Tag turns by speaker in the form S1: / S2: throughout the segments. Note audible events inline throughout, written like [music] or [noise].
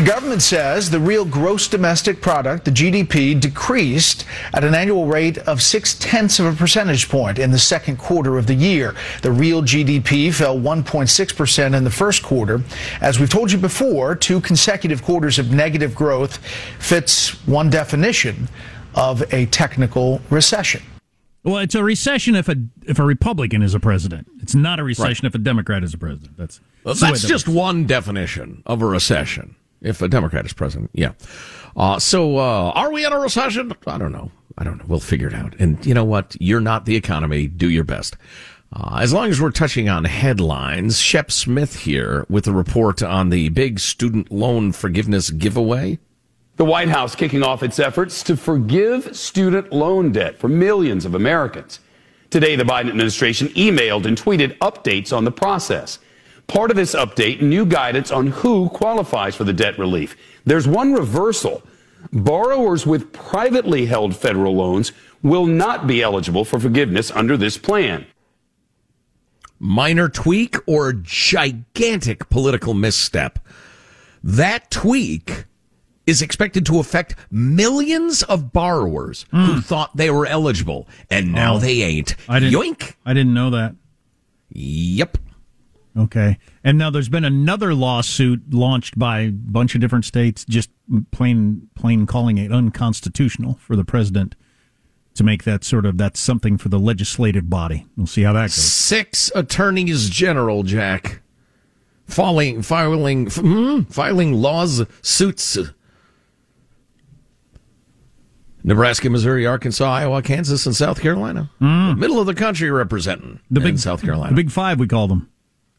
S1: The government says the real gross domestic product, the GDP, decreased at an annual rate of six tenths of a percentage point in the second quarter of the year. The real GDP fell 1.6% in the first quarter. As we've told you before, two consecutive quarters of negative growth fits one definition of a technical recession.
S2: Well, it's a recession if a if a Republican is a president. It's not a recession if a Democrat is a president. That's
S3: Well,
S2: that's the way
S3: just one definition of a recession. If a Democrat is president, yeah. Uh, so, uh, are we in a recession? I don't know. I don't know. We'll figure it out. And you know what? You're not the economy. Do your best. Uh, as long as we're touching on headlines, Shep Smith here with a report on the big student loan forgiveness giveaway.
S4: The White House kicking off its efforts to forgive student loan debt for millions of Americans. Today, the Biden administration emailed and tweeted updates on the process. Part of this update, new guidance on who qualifies for the debt relief. There's one reversal. Borrowers with privately held federal loans will not be eligible for forgiveness under this plan.
S3: Minor tweak or gigantic political misstep. That tweak is expected to affect millions of borrowers who hmm. thought they were eligible, and now
S2: Oh.
S3: they ain't.
S2: I didn't.
S3: Yoink.
S2: I didn't know that.
S3: Yep.
S2: Okay. And now there's been another lawsuit launched by a bunch of different states, just plain plain calling it unconstitutional for the president to make that sort of that's something for the legislative body. We'll see how that goes.
S3: Six attorneys general, Jack, filing filing hmm, filing laws suits. Nebraska, Missouri, Arkansas, Iowa, Kansas, and South Carolina. The middle of the country representing
S2: The big
S3: in South Carolina.
S2: the big five we call them.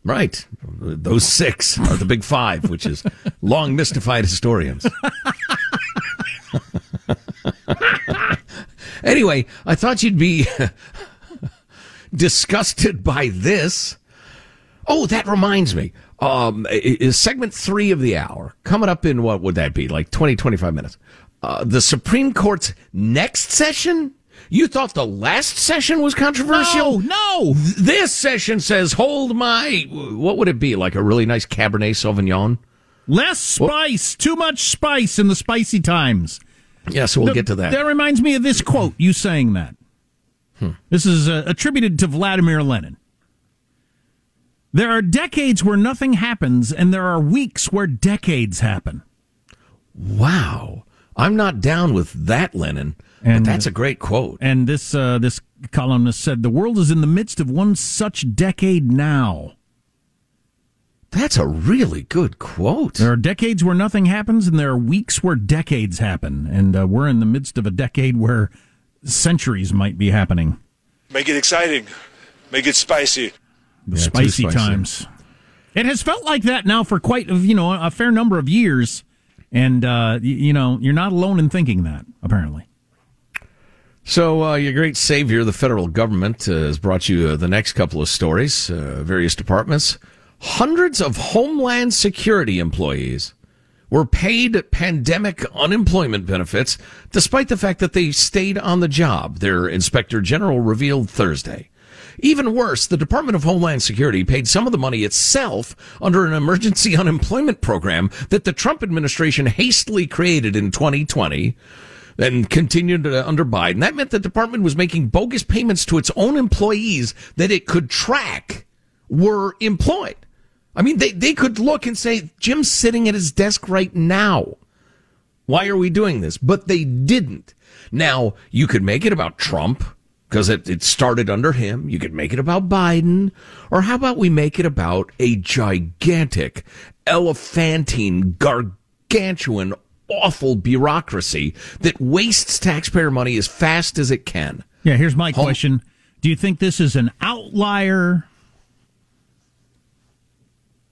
S3: Right. Those six are the big five, which is long mystified historians. [laughs] anyway, I thought you'd be [laughs] disgusted by this. Oh, that reminds me. Um, is segment three of the hour coming up in what would that be? Like 20, 25 minutes. Uh, the Supreme Court's next session? You thought the last session was controversial?
S2: No, no.
S3: This session says, hold my, what would it be? Like a really nice Cabernet Sauvignon?
S2: Less spice, too much spice in the spicy times.
S3: Yeah, so we'll
S2: Th-
S3: get to that.
S2: That reminds me of this quote, you saying that.
S3: Hmm.
S2: This is uh, attributed to Vladimir Lenin. There are decades where nothing happens, and there are weeks where decades happen.
S3: Wow. I'm not down with that, Lennon.
S2: And,
S3: but that's a great quote.
S2: And this uh, this columnist said the world is in the midst of one such decade now.
S3: That's a really good quote.
S2: There are decades where nothing happens, and there are weeks where decades happen. And uh, we're in the midst of a decade where centuries might be happening.
S5: Make it exciting. Make it spicy.
S2: The yeah, spicy, spicy times. It has felt like that now for quite you know a fair number of years, and uh, you know you're not alone in thinking that. Apparently.
S3: So, uh, your great savior, the federal government, uh, has brought you uh, the next couple of stories. Uh, various departments hundreds of Homeland Security employees were paid pandemic unemployment benefits despite the fact that they stayed on the job, their inspector general revealed Thursday. Even worse, the Department of Homeland Security paid some of the money itself under an emergency [laughs] unemployment program that the Trump administration hastily created in 2020 and continued uh, under Biden. That meant the department was making bogus payments to its own employees that it could track were employed. I mean, they, they could look and say, Jim's sitting at his desk right now. Why are we doing this? But they didn't. Now, you could make it about Trump because it, it started under him. You could make it about Biden. Or how about we make it about a gigantic, elephantine, gargantuan, awful bureaucracy that wastes taxpayer money as fast as it can?
S2: Yeah, here's my Home- question. Do you think this is an outlier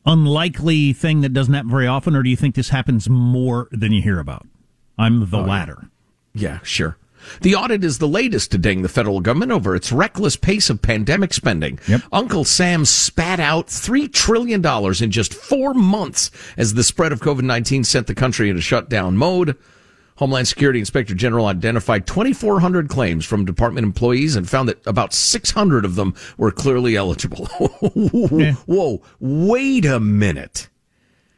S2: unlikely thing that doesn't happen very often, or do you think this happens more than you hear about? I'm the oh, latter.
S3: Yeah, sure. The audit is the latest to ding the federal government over its reckless pace of pandemic spending.
S2: Yep.
S3: Uncle Sam spat out $3 trillion in just four months as the spread of COVID 19 sent the country into shutdown mode. Homeland Security Inspector General identified 2,400 claims from department employees and found that about 600 of them were clearly eligible. [laughs] yeah. Whoa, wait a minute.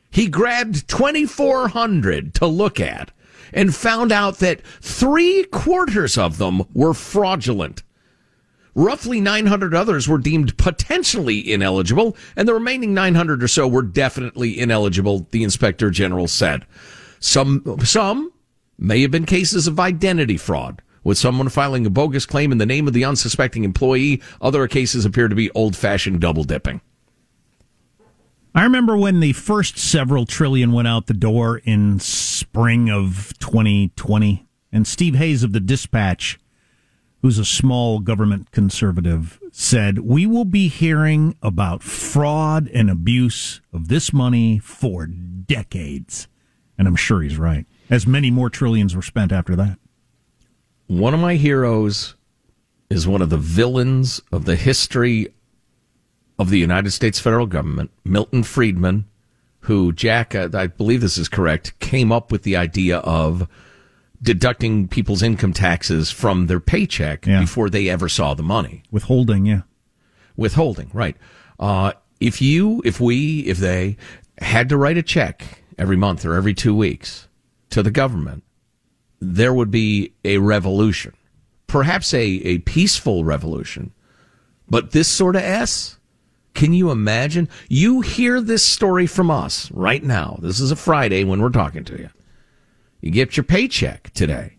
S3: He grabbed 2,400 to look at and found out that three quarters of them were fraudulent. Roughly 900 others were deemed potentially ineligible, and the remaining 900 or so were definitely ineligible, the inspector general said. Some, some may have been cases of identity fraud, with someone filing a bogus claim in the name of the unsuspecting employee. Other cases appear to be old fashioned double dipping.
S2: I remember when the first several trillion went out the door in spring of 2020, and Steve Hayes of the Dispatch, who's a small government conservative, said, We will be hearing about fraud and abuse of this money for decades. And I'm sure he's right as many more trillions were spent after that.
S3: One of my heroes is one of the villains of the history of the United States federal government, Milton Friedman, who, Jack, uh, I believe this is correct, came up with the idea of deducting people's income taxes from their paycheck yeah. before they ever saw the money.
S2: Withholding, yeah.
S3: Withholding, right. Uh, if you, if we, if they had to write a check every month or every two weeks to the government, there would be a revolution, perhaps a, a peaceful revolution. But this sort of S, can you imagine? You hear this story from us right now. This is a Friday when we're talking to you. You get your paycheck today,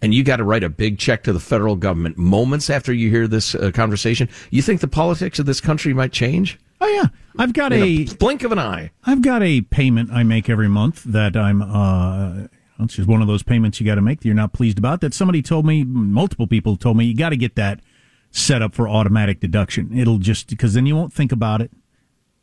S3: and you got to write a big check to the federal government moments after you hear this uh, conversation. You think the politics of this country might change?
S2: Oh yeah, I've got a,
S3: a, blink of an eye.
S2: I've got a payment I make every month that I'm. Uh, it's just one of those payments you got to make that you're not pleased about. That somebody told me, multiple people told me, you got to get that set up for automatic deduction. It'll just because then you won't think about it.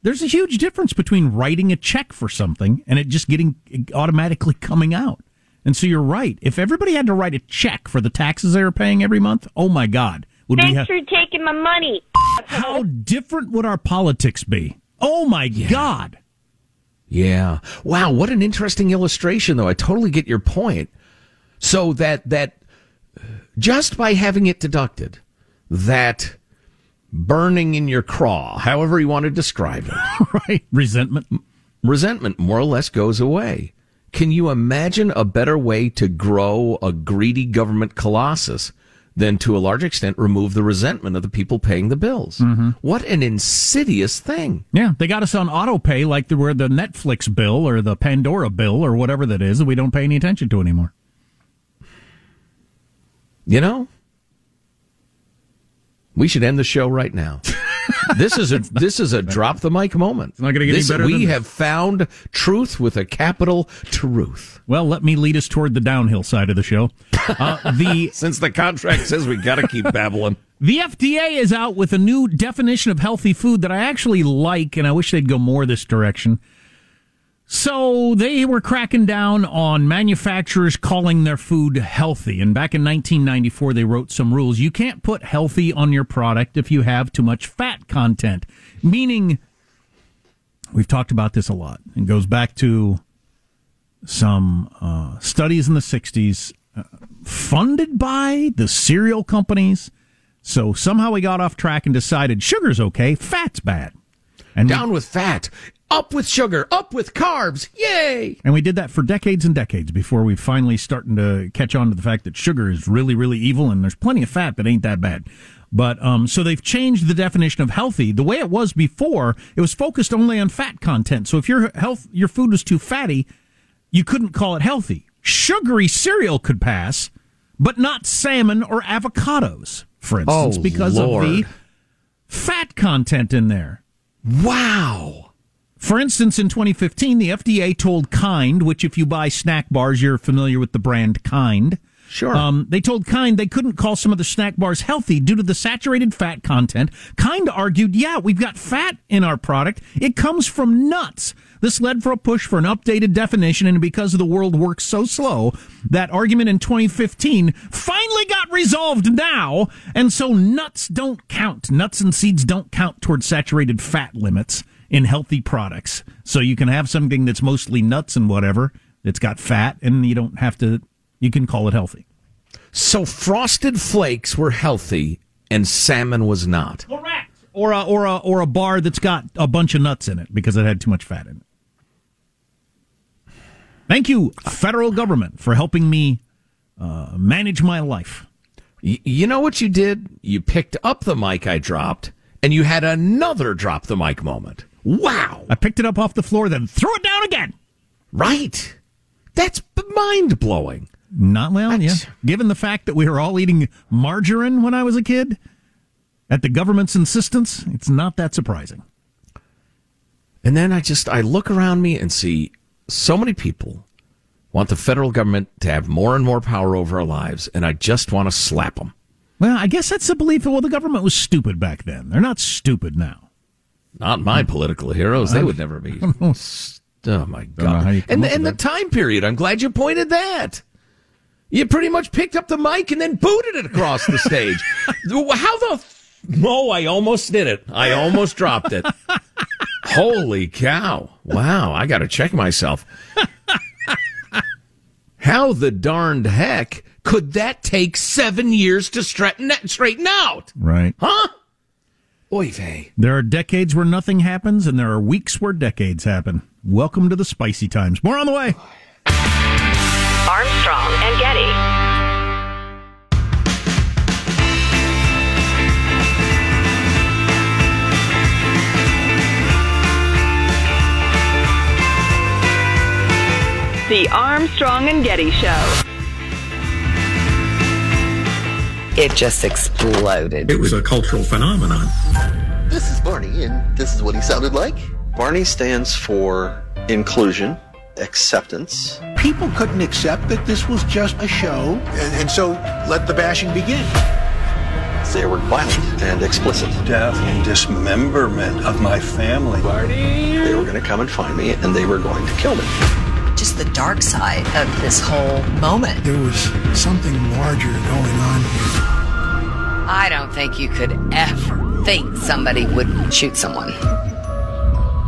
S2: There's a huge difference between writing a check for something and it just getting automatically coming out. And so you're right. If everybody had to write a check for the taxes they were paying every month, oh my God,
S6: would Thanks we have, for taking my money.
S2: How different would our politics be? Oh my yeah. God.
S3: Yeah. Wow, what an interesting illustration though. I totally get your point. So that that uh, just by having it deducted, that burning in your craw, however you want to describe it, [laughs]
S2: right? Resentment.
S3: Resentment more or less goes away. Can you imagine a better way to grow a greedy government colossus than to a large extent remove the resentment of the people paying the bills.
S2: Mm-hmm.
S3: What an insidious thing.
S2: Yeah, they got us on auto pay like we're the Netflix bill or the Pandora bill or whatever that is that we don't pay any attention to anymore.
S3: You know, we should end the show right now. [laughs] this is a this is a drop the mic moment. It's
S2: not going to get
S3: This-
S2: any better.
S3: We
S2: than this.
S3: have found truth with a capital truth.
S2: Well, let me lead us toward the downhill side of the show. Uh, the [laughs]
S3: Since the contract says we got to keep babbling.
S2: The FDA is out with a new definition of healthy food that I actually like, and I wish they'd go more this direction. So they were cracking down on manufacturers calling their food healthy. And back in 1994, they wrote some rules. You can't put healthy on your product if you have too much fat content, meaning we've talked about this a lot. and goes back to some uh, studies in the 60s uh, funded by the cereal companies. So somehow we got off track and decided sugar's okay, fat's bad. And we-
S3: Down with fat, up with sugar, up with carbs. Yay!
S2: And we did that for decades and decades before we finally starting to catch on to the fact that sugar is really, really evil and there's plenty of fat that ain't that bad. But um, so they've changed the definition of healthy. The way it was before, it was focused only on fat content. So if your health, your food was too fatty, you couldn't call it healthy. Sugary cereal could pass, but not salmon or avocados, for instance,
S3: Oh,
S2: because
S3: Lord.
S2: of the fat content in there.
S3: Wow.
S2: For instance, in 2015, the FDA told Kind, which if you buy snack bars, you're familiar with the brand Kind.
S3: Sure.
S2: Um, they told Kind they couldn't call some of the snack bars healthy due to the saturated fat content. Kind argued, yeah, we've got fat in our product. It comes from nuts. This led for a push for an updated definition, and because the world works so slow, that argument in 2015 finally got resolved now, and so nuts don't count. Nuts and seeds don't count towards saturated fat limits in healthy products. So you can have something that's mostly nuts and whatever that's got fat, and you don't have to. You can call it healthy.
S3: So frosted flakes were healthy and salmon was not.
S2: Correct. Or a or a or a bar that's got a bunch of nuts in it because it had too much fat in it. Thank you, federal government, for helping me uh, manage my life.
S3: You know what you did? You picked up the mic I dropped and you had another drop the mic moment. Wow.
S2: I picked it up off the floor, then threw it down again.
S3: Right. That's mind blowing.
S2: Not well, yeah. Given the fact that we were all eating margarine when I was a kid, at the government's insistence, it's not that surprising.
S3: And then I just I look around me and see so many people want the federal government to have more and more power over our lives, and I just want to slap them.
S2: Well, I guess that's the belief. That well, the government was stupid back then. They're not stupid now.
S3: Not my political heroes; they would never be. [laughs] Oh, oh
S2: my how you
S3: god! And
S2: up
S3: and the time period. I'm glad you pointed that. You pretty much picked up the mic and then booted it across the stage. [laughs] How the? Oh, I almost did it. I almost dropped it. Holy cow! Wow, I got to check myself. How the darned heck could that take seven years to straighten straighten out?
S2: Right.
S3: Huh? Oy vey.
S2: There are decades where nothing happens, and there are weeks where decades happen. Welcome to the spicy times. More on the way.
S7: Armstrong and Getty. The Armstrong and Getty Show.
S8: It just exploded.
S9: It was a cultural phenomenon.
S10: This is Barney, and this is what he sounded like. Barney stands for inclusion, acceptance.
S11: People couldn't accept that this was just a show, and, and so let the bashing begin.
S10: They were violent and explicit.
S12: Death and dismemberment of my family.
S10: Barney! They were going to come and find me, and they were going to kill me.
S13: Just the dark side of this whole moment.
S11: There was something larger going on here.
S8: I don't think you could ever think somebody would shoot someone.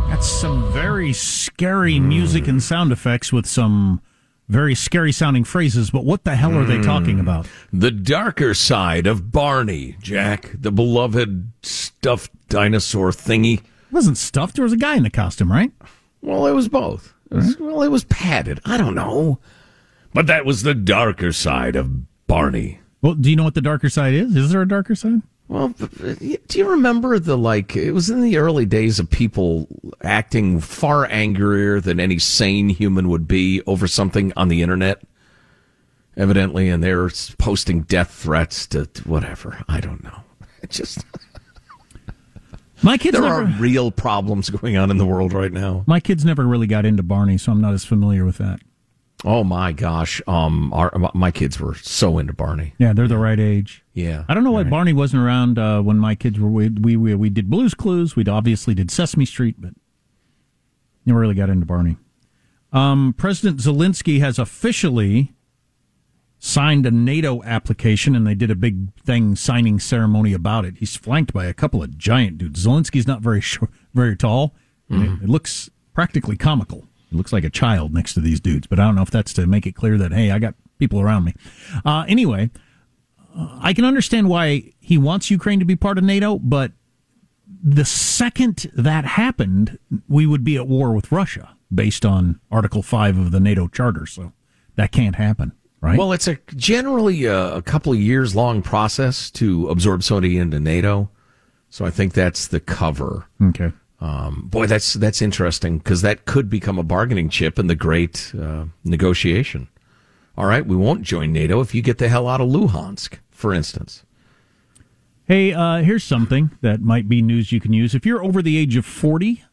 S2: That's some very scary music and sound effects with some very scary sounding phrases, but what the hell are they hmm. talking about?
S3: The darker side of Barney, Jack, the beloved stuffed dinosaur thingy.
S2: It wasn't stuffed. There was a guy in the costume, right?
S3: Well, it was both. It was, Well, it was padded. I don't know. But that was the darker side of Barney.
S2: Well, do you know what the darker side is? Is there a darker side?
S3: Well, uh, do you remember the like? It was in the early days of people acting far angrier than any sane human would be over something on the internet. Evidently, and they're posting death threats to whatever. I don't know. It [laughs] just
S2: my kids.
S3: There
S2: never,
S3: are real problems [laughs] going on in the world right now.
S2: My kids never really got into Barney, so I'm not as familiar with that.
S3: Oh my gosh, um, our, my kids were so into Barney.
S2: Yeah, they're the right age.
S3: Yeah,
S2: I don't know why right. Barney wasn't around uh, when my kids were. We, we we we did Blue's Clues. We obviously did Sesame Street, but never really got into Barney. Um, President Zelensky has officially signed a NATO application, and they did a big thing signing ceremony about it. He's flanked by a couple of giant dudes. Zelensky's not very [laughs] short, very tall. Mm-hmm. It, it looks practically comical. It looks like a child next to these dudes, but I don't know if that's to make it clear that, hey, I got people around me. Uh, anyway, uh, I can understand why he wants Ukraine to be part of NATO, but the second that happened, we would be at war with Russia based on Article 5 of the NATO Charter. So that can't happen. Right.
S3: Well, it's a generally a, a couple of years long process to absorb somebody into NATO. So I think that's the cover.
S2: Okay.
S3: Um, boy, that's that's interesting because that could become a bargaining chip in the great uh, negotiation. All right, we won't join NATO if you get the hell out of Luhansk, for instance.
S2: Hey, uh, here's something that might be news you can use. If you're over the age of 40,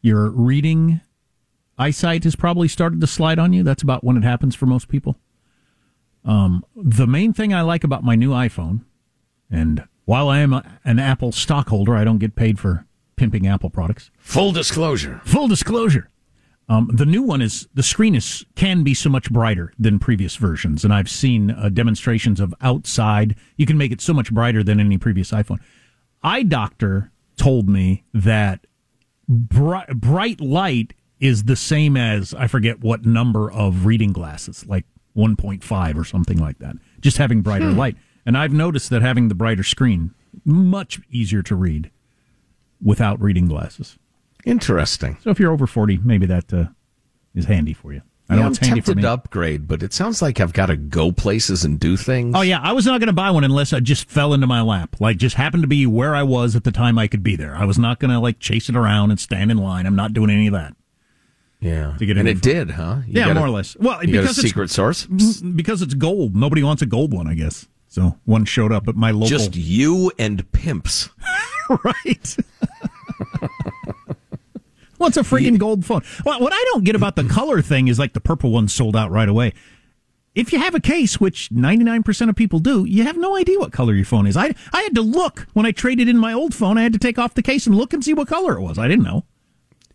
S2: your reading eyesight has probably started to slide on you. That's about when it happens for most people. Um, the main thing I like about my new iPhone, and while I am a, an Apple stockholder, I don't get paid for pimping Apple products.
S3: Full disclosure.
S2: Full disclosure. Um, the new one is the screen is can be so much brighter than previous versions, and I've seen uh, demonstrations of outside. You can make it so much brighter than any previous iPhone. Eye doctor told me that bright, bright light is the same as I forget what number of reading glasses, like 1.5 or something like that. Just having brighter hmm. light, and I've noticed that having the brighter screen much easier to read without reading glasses.
S3: Interesting.
S2: So if you're over 40, maybe that uh, is handy for you.
S3: I know yeah, I'm tempted to upgrade, but it sounds like I've got to go places and do things.
S2: Oh yeah, I was not going to buy one unless I just fell into my lap. Like just happened to be where I was at the time I could be there. I was not going to like chase it around and stand in line. I'm not doing any of that.
S3: Yeah, to get and it did, huh?
S2: You yeah, more a, or less. Well, because
S3: it's secret source.
S2: Because it's gold. Nobody wants a gold one, I guess. So one showed up at my local.
S3: Just you and pimps, [laughs]
S2: right? What's a freaking gold phone? Well, what I don't get about the color thing is like the purple one sold out right away. If you have a case, which 99% of people do, you have no idea what color your phone is. I, I had to look when I traded in my old phone. I had to take off the case and look and see what color it was. I didn't know.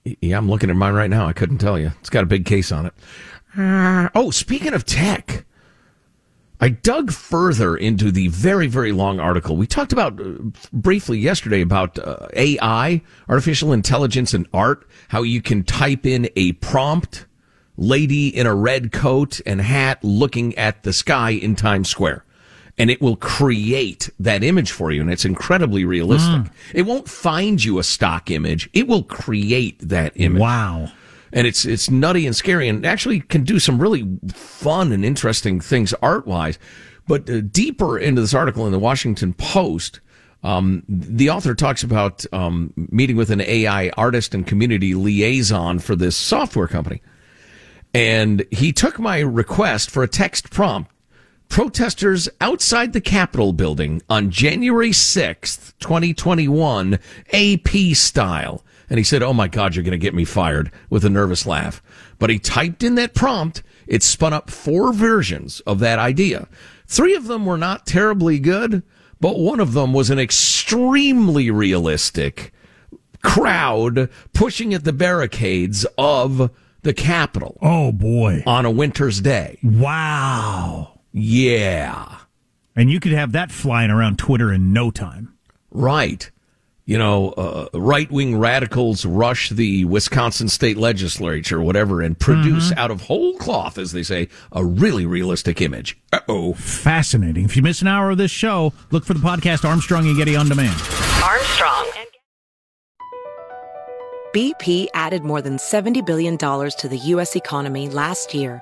S3: Yeah, I'm looking at mine right now. I couldn't tell you. It's got a big case on it. Uh, oh, speaking of tech, I dug further into the very, very long article. We talked about uh, briefly yesterday about uh, AI, artificial intelligence and art, how you can type in a prompt, lady in a red coat and hat looking at the sky in Times Square. And it will create that image for you. And it's incredibly realistic. Mm. It won't find you a stock image. It will create that image.
S2: Wow
S3: and it's it's nutty and scary, and actually can do some really fun and interesting things art wise. But uh, deeper into this article in the Washington Post, um, the author talks about um, meeting with an AI artist and community liaison for this software company, and he took my request for a text prompt. Protesters outside the Capitol building on January 6th, 2021, AP style and he said, Oh my God, you're going to get me fired with a nervous laugh. But he typed in that prompt. It spun up four versions of that idea. Three of them were not terribly good, but one of them was an extremely realistic crowd pushing at the barricades of the Capitol.
S2: Oh boy.
S3: On a winter's day.
S2: Wow.
S3: Yeah.
S2: And you could have that flying around Twitter in no time.
S3: Right you know, uh, right wing radicals rush the Wisconsin state legislature or whatever and produce mm-hmm. out of whole cloth, as they say, a really realistic image. Uh oh.
S2: Fascinating. If you miss an hour of this show, look for the podcast Armstrong and Getty on Demand.
S7: Armstrong.
S14: BP added more than $70 billion to the U.S. economy last year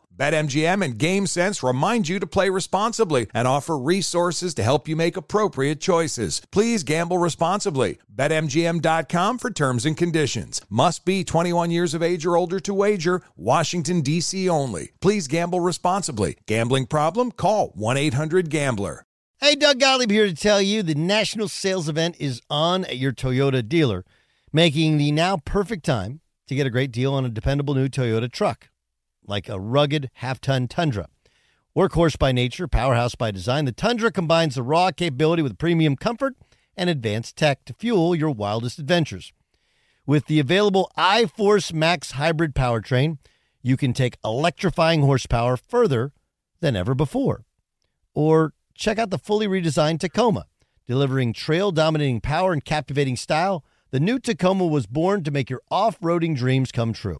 S15: BetMGM and GameSense remind you to play responsibly and offer resources to help you make appropriate choices. Please gamble responsibly. BetMGM.com for terms and conditions. Must be 21 years of age or older to wager. Washington, D.C. only. Please gamble responsibly. Gambling problem? Call 1 800 Gambler.
S9: Hey, Doug Gottlieb here to tell you the national sales event is on at your Toyota dealer, making the now perfect time to get a great deal on a dependable new Toyota truck like a rugged half ton Tundra. Workhorse by nature, powerhouse by design, the Tundra combines the raw capability with premium comfort and advanced tech to fuel your wildest adventures. With the available iForce Max hybrid powertrain, you can take electrifying horsepower further than ever before. Or check out the fully redesigned Tacoma, delivering trail dominating power and captivating style. The new Tacoma was born to make your off roading dreams come true.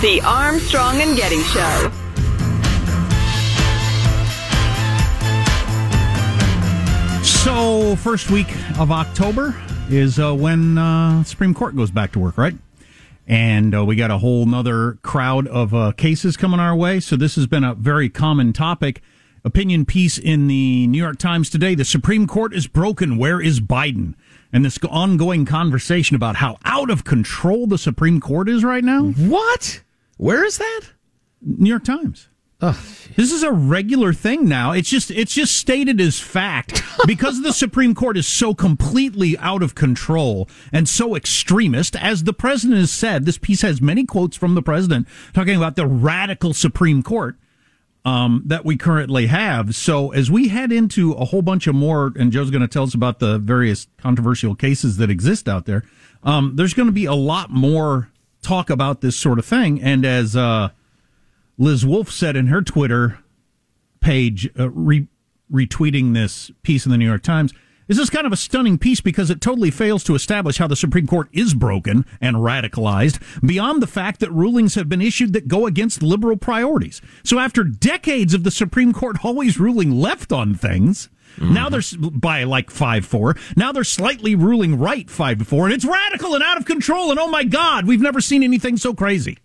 S7: The Armstrong and Getty Show.
S2: So, first week of October is uh, when uh, Supreme Court goes back to work, right? And uh, we got a whole nother crowd of uh, cases coming our way. So, this has been a very common topic. Opinion piece in the New York Times today The Supreme Court is broken. Where is Biden? And this ongoing conversation about how out of control the Supreme Court is right now.
S3: What? Where is that?
S2: New York Times. Ugh. This is a regular thing now. It's just it's just stated as fact [laughs] because the Supreme Court is so completely out of control and so extremist. As the president has said, this piece has many quotes from the president talking about the radical Supreme Court um, that we currently have. So as we head into a whole bunch of more, and Joe's going to tell us about the various controversial cases that exist out there. Um, there's going to be a lot more talk about this sort of thing. And as uh, Liz Wolfe said in her Twitter page, uh, re- retweeting this piece in the New York Times, this is kind of a stunning piece because it totally fails to establish how the Supreme Court is broken and radicalized beyond the fact that rulings have been issued that go against liberal priorities. So after decades of the Supreme Court always ruling left on things, Mm-hmm. Now they're by like five four. Now they're slightly ruling right five to four, and it's radical and out of control. And oh my God, we've never seen anything so crazy.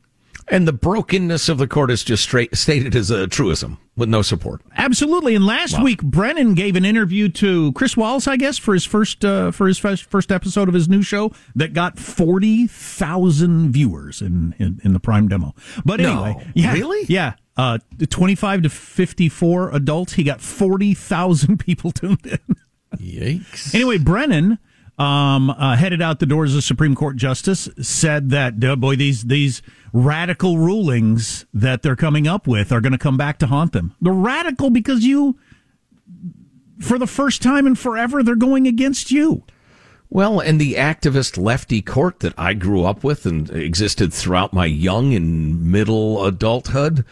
S3: And the brokenness of the court is just straight, stated as a truism with no support.
S2: Absolutely. And last wow. week, Brennan gave an interview to Chris Wallace, I guess, for his first uh, for his first episode of his new show that got forty thousand viewers in, in, in the Prime demo. But anyway,
S3: no.
S2: yeah,
S3: really,
S2: yeah. Uh, 25 to 54 adults. He got 40,000 [laughs] people tuned in.
S3: Yikes.
S2: Anyway, Brennan um, uh, headed out the doors as Supreme Court justice, said that uh, boy, these these radical rulings that they're coming up with are going to come back to haunt them. The radical because you, for the first time in forever, they're going against you.
S3: Well, and the activist lefty court that I grew up with and existed throughout my young and middle adulthood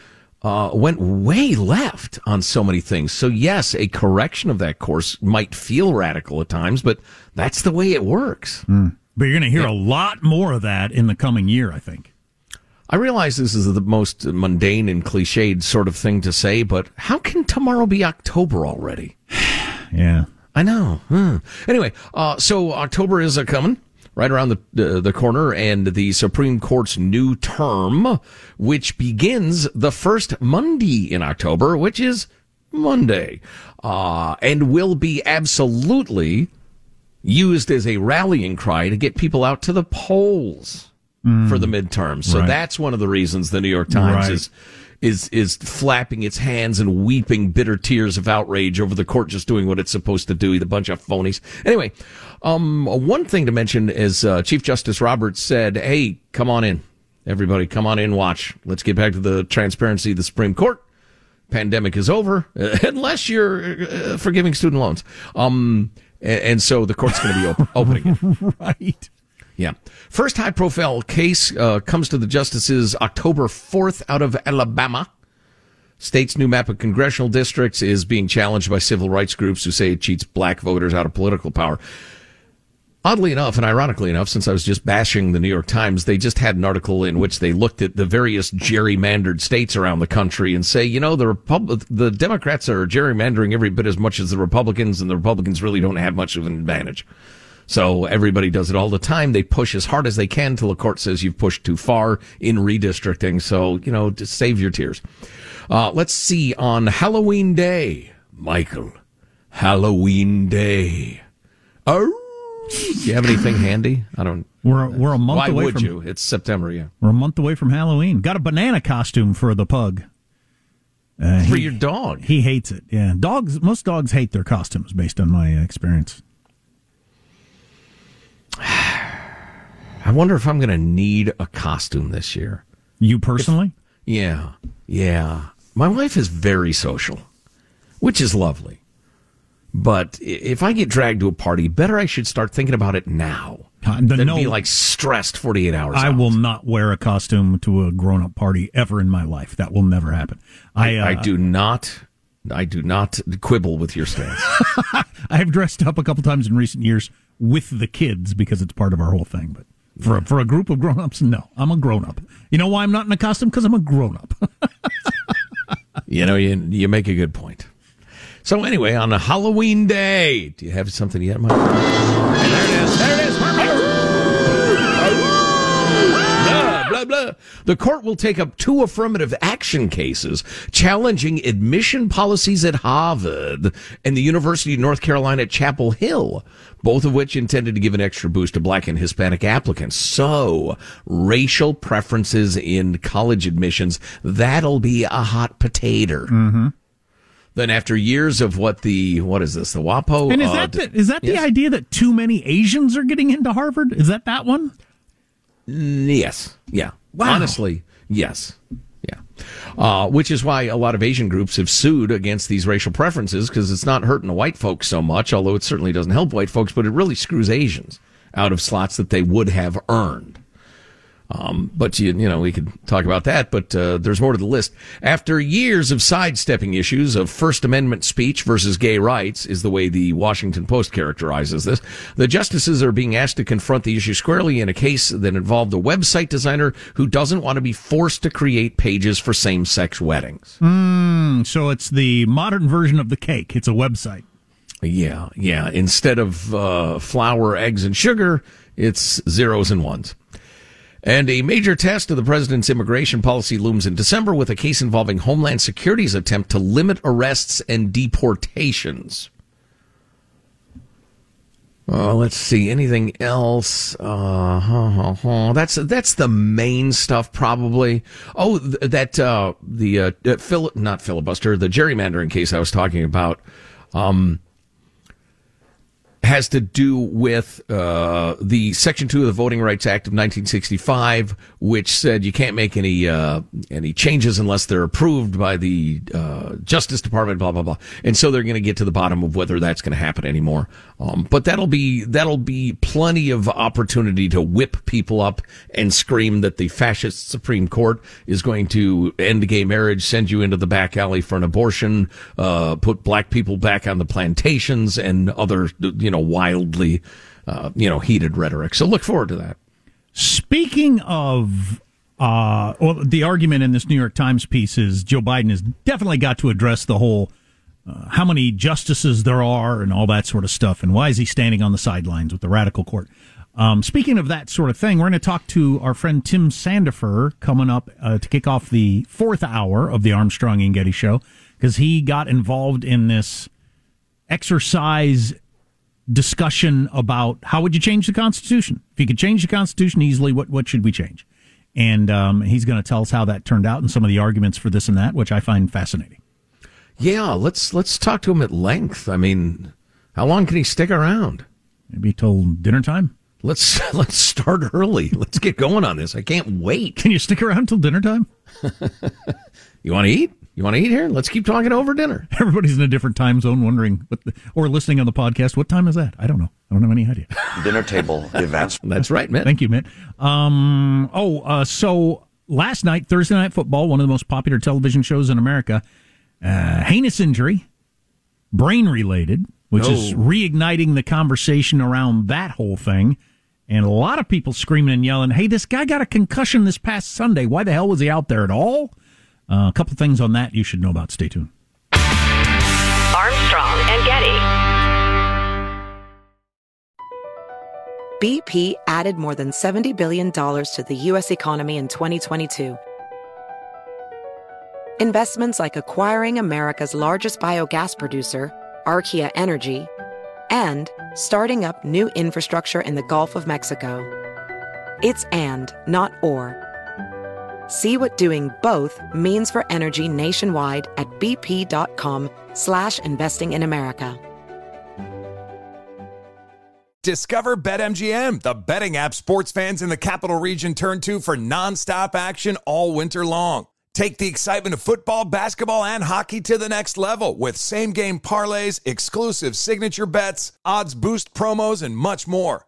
S3: uh, went way left on so many things. So yes, a correction of that course might feel radical at times, but that's the way it works.
S2: Mm. But you're going to hear yeah. a lot more of that in the coming year, I think.
S3: I realize this is the most mundane and cliched sort of thing to say, but how can tomorrow be October already? [sighs]
S2: yeah.
S3: I know. Hmm. Anyway, uh, so October is a coming right around the, the the corner, and the Supreme Court's new term, which begins the first Monday in October, which is Monday, uh, and will be absolutely used as a rallying cry to get people out to the polls for the midterms. So
S2: Right.
S3: that's one of the reasons the New York Times
S2: Right.
S3: is is is flapping its hands and weeping bitter tears of outrage over the court just doing what it's supposed to do. The bunch of phonies. Anyway, um, one thing to mention is uh, Chief Justice Roberts said, "Hey, come on in, everybody, come on in, watch. Let's get back to the transparency of the Supreme Court." Pandemic is over, [laughs] unless you're uh, forgiving student loans. Um, and, so the court's going to be op- opening it. [laughs]
S2: right.
S3: Yeah. First high profile case uh, comes to the justices October 4th out of Alabama. State's new map of congressional districts is being challenged by civil rights groups who say it cheats black voters out of political power. Oddly enough, and ironically enough, since I was just bashing the New York Times, they just had an article in which they looked at the various gerrymandered states around the country and say, you know, the Repub- the Democrats are gerrymandering every bit as much as the Republicans, and the Republicans really don't have much of an advantage. So everybody does it all the time. They push as hard as they can till the court says you've pushed too far in redistricting. So, you know, just save your tears. Uh, let's see on Halloween Day, Michael. Halloween Day. Oh, do you have anything handy? I don't.
S2: We're we're a month
S3: Why
S2: away Why
S3: would
S2: from
S3: you? It's September, yeah.
S2: we're a month away from Halloween. Got a banana costume for the pug. Uh,
S3: For
S2: he-
S3: your dog.
S2: He hates it. Yeah, dogs. Most dogs hate their costumes, based on my experience.
S3: I wonder if I'm going to need a costume this year.
S2: You personally?
S3: Yeah, yeah. My wife is very social, which is lovely. But if I get dragged to a party, better I should start thinking about it now
S2: Uh,
S3: than
S2: no-
S3: be like stressed 48 hours.
S2: I
S3: out.
S2: will not wear a costume to a grown-up party ever in my life. That will never happen. I, uh,
S3: I do not. I do not quibble with your stance. [laughs]
S2: I have dressed up a couple times in recent years with the kids because it's part of our whole thing. But for for a group of grown-ups, no, I'm a grown-up. You know why I'm not in a costume? Because I'm a grown-up. [laughs]
S3: you know, you you make a good point. So anyway, on a Halloween day, do you have something yet, Mike? Blah, blah. The court will take up two affirmative action cases challenging admission policies at Harvard and the University of North Carolina at Chapel Hill, both of which intended to give an extra boost to black and Hispanic applicants. So, racial preferences in college admissions, that'll be a hot potato.
S2: mm-hmm.
S3: Then after years of what the, what is this, the WAPO?
S2: And is
S3: uh,
S2: that
S3: d-
S2: the, is that the idea that too many Asians are getting into Harvard? Is that that one?
S3: Yes. Yeah.
S2: Wow.
S3: Honestly, yes. Yeah. Uh, which is why a lot of Asian groups have sued against these racial preferences because it's not hurting the white folks so much, although it certainly doesn't help white folks, but it really screws Asians out of slots that they would have earned. Um, but you, you know, we could talk about that, but uh, there's more to the list. After years of sidestepping issues of First Amendment speech versus gay rights, is the way the Washington Post characterizes this. The justices are being asked to confront the issue squarely in a case that involved a website designer who doesn't want to be forced to create pages for same-sex weddings.
S2: Mm, so it's the modern version of the cake. It's a website.
S3: Yeah, yeah. Instead of uh, flour, eggs, and sugar, it's zeros and ones. And a major test of the president's immigration policy looms in December with a case involving Homeland Security's attempt to limit arrests and deportations. Uh, let's see. Anything else? Uh, huh, huh, huh. That's that's the main stuff, probably. Oh, th- that uh, the uh, uh, fil- not filibuster, the gerrymandering case I was talking about. Um, has to do with uh, the Section Two of the Voting Rights Act of 1965, which said you can't make any uh, any changes unless they're approved by the uh, Justice Department. Blah blah blah. And so they're going to get to the bottom of whether that's going to happen anymore. Um, but that'll be that'll be plenty of opportunity to whip people up and scream that the fascist Supreme Court is going to end gay marriage, send you into the back alley for an abortion, uh, put black people back on the plantations, and other you know wildly uh, you know heated rhetoric. So look forward to that.
S2: Speaking of Uh, well, the argument in this New York Times piece is Joe Biden has definitely got to address the whole uh, how many justices there are and all that sort of stuff, and why is he standing on the sidelines with the radical court? Um, speaking of that sort of thing, we're going to talk to our friend Tim Sandefur coming up uh, to kick off the fourth hour of the Armstrong and Getty show because he got involved in this exercise discussion about how would you change the Constitution? If you could change the Constitution easily, what what should we change? And um, he's going to tell us how that turned out and some of the arguments for this and that, which I find fascinating.
S3: Yeah, let's let's talk to him at length. I mean, how long can he stick around?
S2: Maybe till dinner time.
S3: Let's [laughs] let's start early. Let's get going on this. I can't wait.
S2: Can you stick around till dinner time? [laughs]
S3: you want to eat? You want to eat here? Let's keep talking over dinner. [laughs]
S2: Everybody's in a different time zone, wondering what, the, or listening on the podcast. What time is that? I don't know. I don't have any idea. [laughs]
S16: Dinner table events.
S3: That's right, man.
S2: Thank you, Mitt. Um, oh, uh, so last night, Thursday Night Football, one of the most popular television shows in America, uh, heinous injury, brain related, which is reigniting the conversation around that whole thing. And a lot of people screaming and yelling, hey, this guy got a concussion this past Sunday. Why the hell was he out there at all? Uh, a couple things on that you should know about. Stay tuned.
S7: Armstrong and Getty.
S14: BP added more than $70 billion to the U.S. economy in 2022. Investments like acquiring America's largest biogas producer, Archaea Energy, and starting up new infrastructure in the Gulf of Mexico. It's and, not or. See what doing both means for energy nationwide at bp.com slash investing in America.
S15: Discover BetMGM, the betting app sports fans in the capital region turn to for nonstop action all winter long. Take the excitement of football, basketball, and hockey to the next level with same game parlays, exclusive signature bets, odds boost promos, and much more.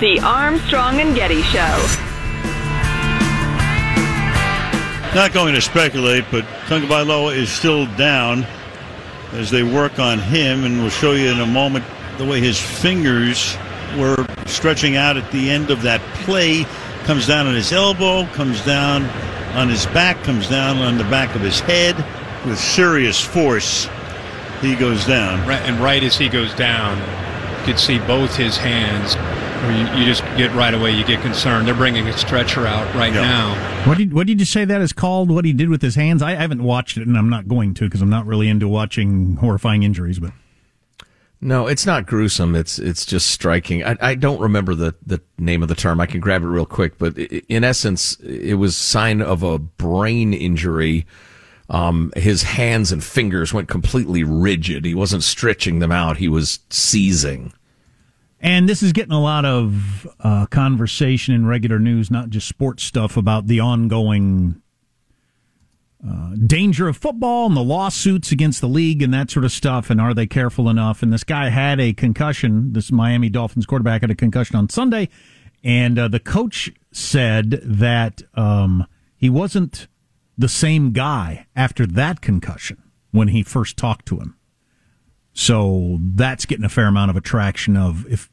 S7: The Armstrong and Getty Show.
S17: Not going to speculate, but Tagovailoa is still down as they work on him, and we'll show you in a moment the way his fingers were stretching out at the end of that play. Comes down on his elbow, comes down on his back, comes down on the back of his head with serious force. He goes down.
S18: Right, and right as he goes down, you could see both his hands. You, you just get right away, you get concerned. They're bringing a stretcher out right
S2: Yeah.
S18: now.
S2: What did what did you say that is called? What he did with his hands? I, I haven't watched it, and I'm not going to because I'm not really into watching horrifying injuries. But
S3: No, it's not gruesome. It's it's just striking. I, I don't remember the, the name of the term. I can grab it real quick, but in essence, it was sign of a brain injury Um, his hands and fingers went completely rigid. He wasn't stretching them out. He was seizing.
S2: And this is getting a lot of uh, conversation in regular news, not just sports stuff, about the ongoing uh, danger of football and the lawsuits against the league and that sort of stuff. And are they careful enough? And this guy had a concussion. This Miami Dolphins quarterback had a concussion on Sunday. And uh, the coach said that um, he wasn't the same guy after that concussion when he first talked to him. So that's getting a fair amount of attraction of if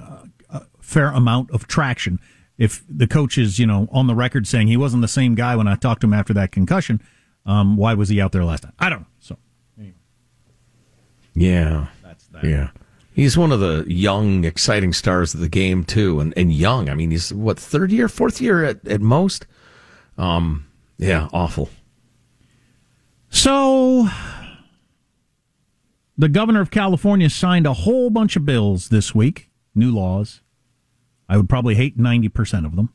S2: uh, a fair amount of traction. If the coach is, you know, on the record saying he wasn't the same guy when I talked to him after that concussion, um, why was he out there last time? I don't know. So, anyway.
S3: yeah, yeah. He's one of the young, exciting stars of the game too, and and young. I mean, he's what third year, fourth year at at most. Um, yeah, awful.
S2: So, the governor of California signed a whole bunch of bills this week, new laws. I would probably hate 90% of them.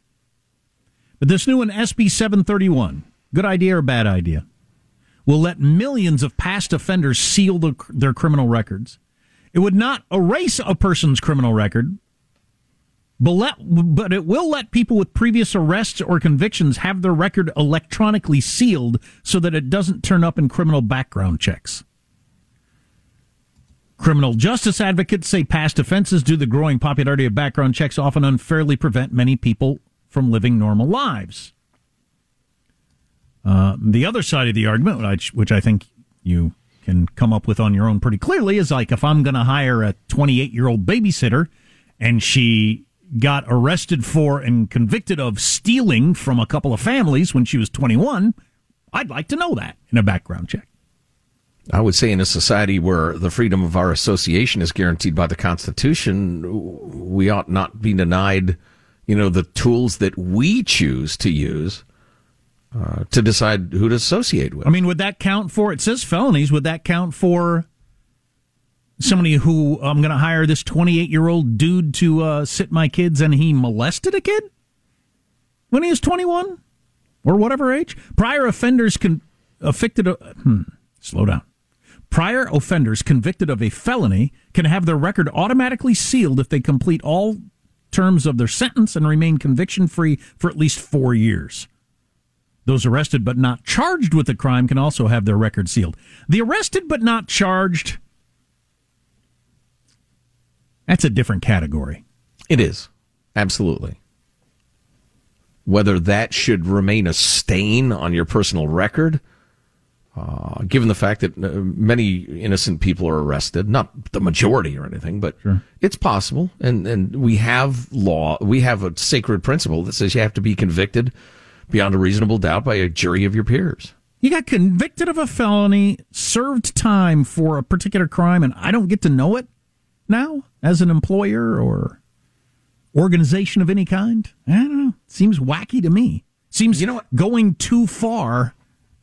S2: But this new one, SB 731, good idea or bad idea, will let millions of past offenders seal the, their criminal records. It would not erase a person's criminal record, but, let, but it will let people with previous arrests or convictions have their record electronically sealed so that it doesn't turn up in criminal background checks. Criminal justice advocates say past offenses, due to the growing popularity of background checks, often unfairly prevent many people from living normal lives. Uh, the other side of the argument, which, which I think you can come up with on your own pretty clearly, is like if I'm going to hire a 28 year old babysitter and she got arrested for and convicted of stealing from a couple of families when she was 21, I'd like to know that in a background check.
S3: I would say in a society where the freedom of our association is guaranteed by the Constitution, we ought not be denied, you know, the tools that we choose to use uh, to decide who to associate with.
S2: I mean, would that count for? It says felonies. Would that count for somebody who I'm going to hire this 28 year old dude to uh, sit my kids and he molested a kid when he was 21 or whatever age? Prior offenders can affected. A, hmm, slow down. Prior offenders convicted of a felony can have their record automatically sealed if they complete all terms of their sentence and remain conviction free for at least four years. Those arrested but not charged with the crime can also have their record sealed. The arrested but not charged, that's a different category.
S3: It is. Absolutely. Whether that should remain a stain on your personal record, uh, given the fact that uh, many innocent people are arrested, not the majority or anything, but
S2: sure.
S3: it's possible. And, and we have law, we have a sacred principle that says you have to be convicted beyond a reasonable doubt by a jury of your peers.
S2: You got convicted of a felony, served time for a particular crime, and I don't get to know it now as an employer or organization of any kind. I don't know. Seems wacky to me. Seems
S3: you know what?
S2: going too far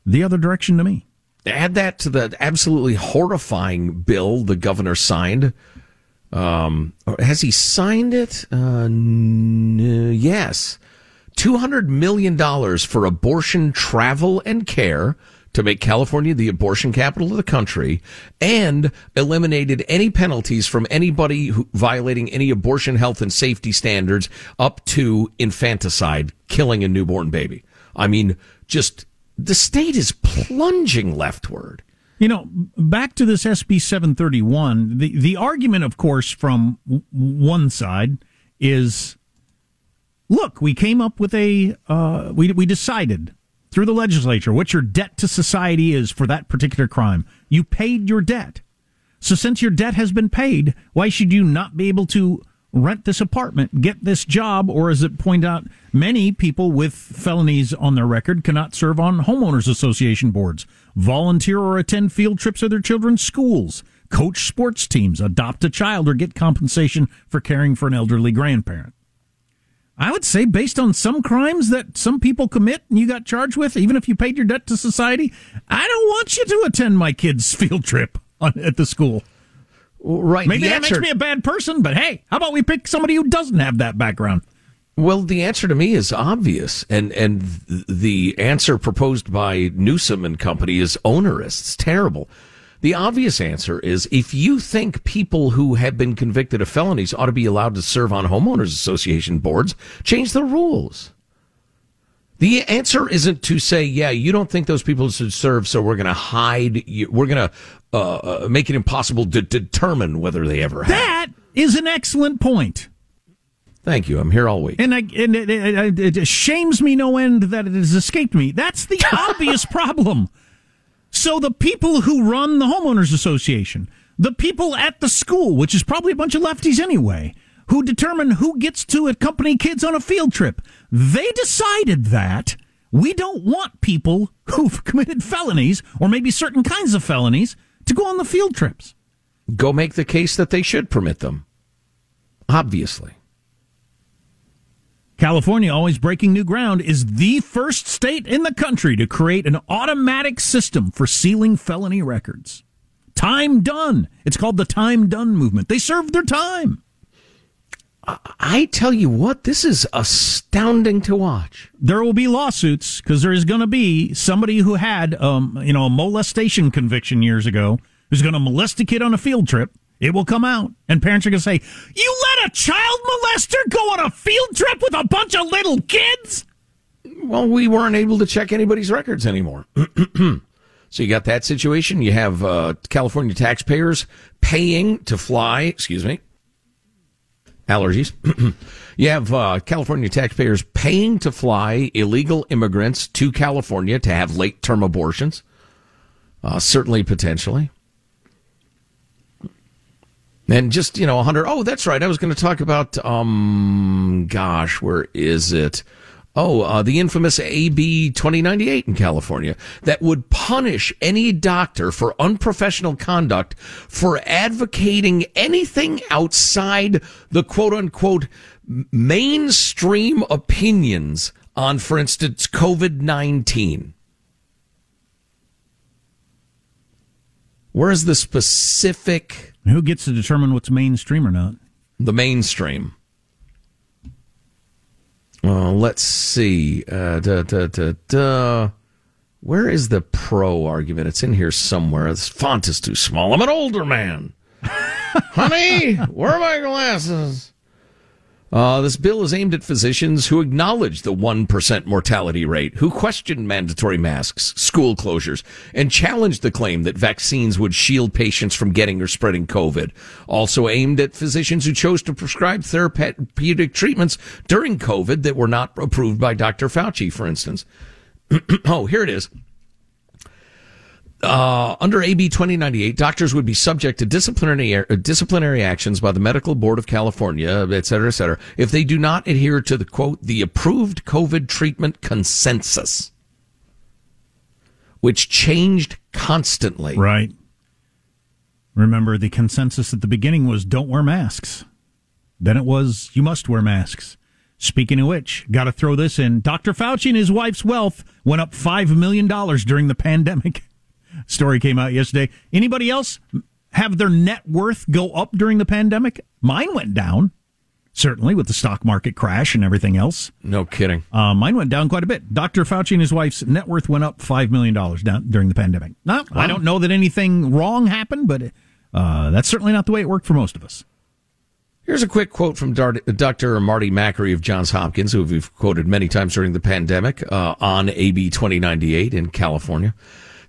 S2: the other direction to me.
S3: Add that to the absolutely horrifying bill the governor signed. Um, has he signed it? Uh, n- yes. $200 million for abortion travel and care to make California the abortion capital of the country and eliminated any penalties from anybody who, violating any abortion health and safety standards up to infanticide, killing a newborn baby. I mean, just the state is plunging leftward.
S2: You know, back to this SB 731, the, the argument, of course, from one side is look, we came up with a, uh, we, we decided through the legislature what your debt to society is for that particular crime. You paid your debt. So since your debt has been paid, why should you not be able to rent this apartment, get this job, or as it pointed out, many people with felonies on their record cannot serve on homeowners association boards, volunteer or attend field trips of their children's schools, coach sports teams, adopt a child, or get compensation for caring for an elderly grandparent. I would say, based on some crimes that some people commit and you got charged with, even if you paid your debt to society, I don't want you to attend my kid's [laughs] field trip at the school.
S3: Right.
S2: Maybe
S3: the
S2: that
S3: answer,
S2: makes me a bad person, but hey, how about we pick somebody who doesn't have that background?
S3: Well, the answer to me is obvious, and and the answer proposed by Newsom and company is onerous. It's terrible. The obvious answer is if you think people who have been convicted of felonies ought to be allowed to serve on homeowners association boards, change the rules. The answer isn't to say, yeah, you don't think those people should serve, so we're going to hide, we're going to uh, uh, make it impossible to determine whether they ever have.
S2: That is an excellent point.
S3: Thank you. I'm here all week.
S2: And, I, and it, it, it, shames me no end that it has escaped me. That's the [laughs] obvious problem. So the people who run the homeowners association, the people at the school, which is probably a bunch of lefties anyway, who determine who gets to accompany kids on a field trip, they decided that we don't want people who've [laughs] committed felonies or maybe certain kinds of felonies to go on the field trips.
S3: Go make the case that they should permit them. Obviously.
S2: California, always breaking new ground, is the first state in the country to create an automatic system for sealing felony records. Time done. It's called the time done movement. They served their time.
S3: I tell you what, this is astounding to watch.
S2: There will be lawsuits because there is going to be somebody who had, um, you know, a molestation conviction years ago who's going to molest a kid on a field trip it will come out, and parents are going to say, You let a child molester go on a field trip with a bunch of little kids?
S3: Well, we weren't able to check anybody's records anymore. [clears throat] so you got that situation. You have uh, California taxpayers paying to fly, excuse me, allergies. [clears throat] you have uh, California taxpayers paying to fly illegal immigrants to California to have late term abortions. Uh, certainly, potentially. And just, you know, 100. Oh, that's right. I was going to talk about, um, gosh, where is it? Oh, uh, the infamous AB 2098 in California that would punish any doctor for unprofessional conduct for advocating anything outside the quote unquote mainstream opinions on, for instance, COVID 19. Where is the specific
S2: who gets to determine what's mainstream or not?
S3: The mainstream. Uh, let's see. Uh, da, da, da, da. Where is the pro argument? It's in here somewhere. This font is too small. I'm an older man. [laughs] Honey, where are my glasses? Uh, this bill is aimed at physicians who acknowledge the 1% mortality rate, who question mandatory masks, school closures, and challenge the claim that vaccines would shield patients from getting or spreading COVID. Also aimed at physicians who chose to prescribe therapeutic treatments during COVID that were not approved by Dr. Fauci, for instance. [clears throat] oh, here it is. Uh, under AB 2098, doctors would be subject to disciplinary uh, disciplinary actions by the Medical Board of California, et cetera, et cetera, if they do not adhere to the quote the approved COVID treatment consensus, which changed constantly.
S2: Right. Remember, the consensus at the beginning was don't wear masks. Then it was you must wear masks. Speaking of which, got to throw this in. Dr. Fauci and his wife's wealth went up $5 million during the pandemic. [laughs] Story came out yesterday. Anybody else have their net worth go up during the pandemic? Mine went down. Certainly, with the stock market crash and everything else.
S3: No kidding.
S2: Uh, mine went down quite a bit. Dr. Fauci and his wife's net worth went up $5 million down during the pandemic. Now, I don't know that anything wrong happened, but uh, that's certainly not the way it worked for most of us.
S3: Here's a quick quote from Dr. Marty Makary of Johns Hopkins, who we've quoted many times during the pandemic uh, on AB 2098 in California.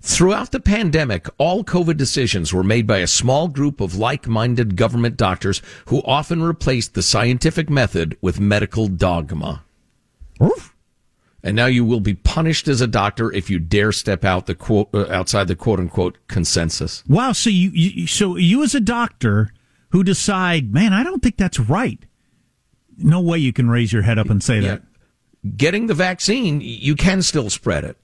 S3: Throughout the pandemic, all COVID decisions were made by a small group of like-minded government doctors who often replaced the scientific method with medical dogma. Oof. And now you will be punished as a doctor if you dare step out the quote uh, outside the quote unquote consensus.
S2: Wow, so you, you so you as a doctor who decide, man, I don't think that's right. No way you can raise your head up and say yeah. that.
S3: Getting the vaccine, you can still spread it.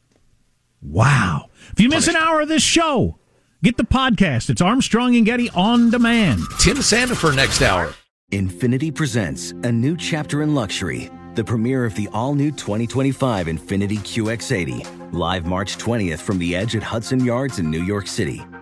S2: Wow. If you miss an hour of this show, get the podcast. It's Armstrong and Getty on demand.
S3: Tim Sandefur next hour.
S16: Infiniti presents a new chapter in luxury, the premiere of the all new 2025 Infiniti QX80, live March 20th from the edge at Hudson Yards in New York City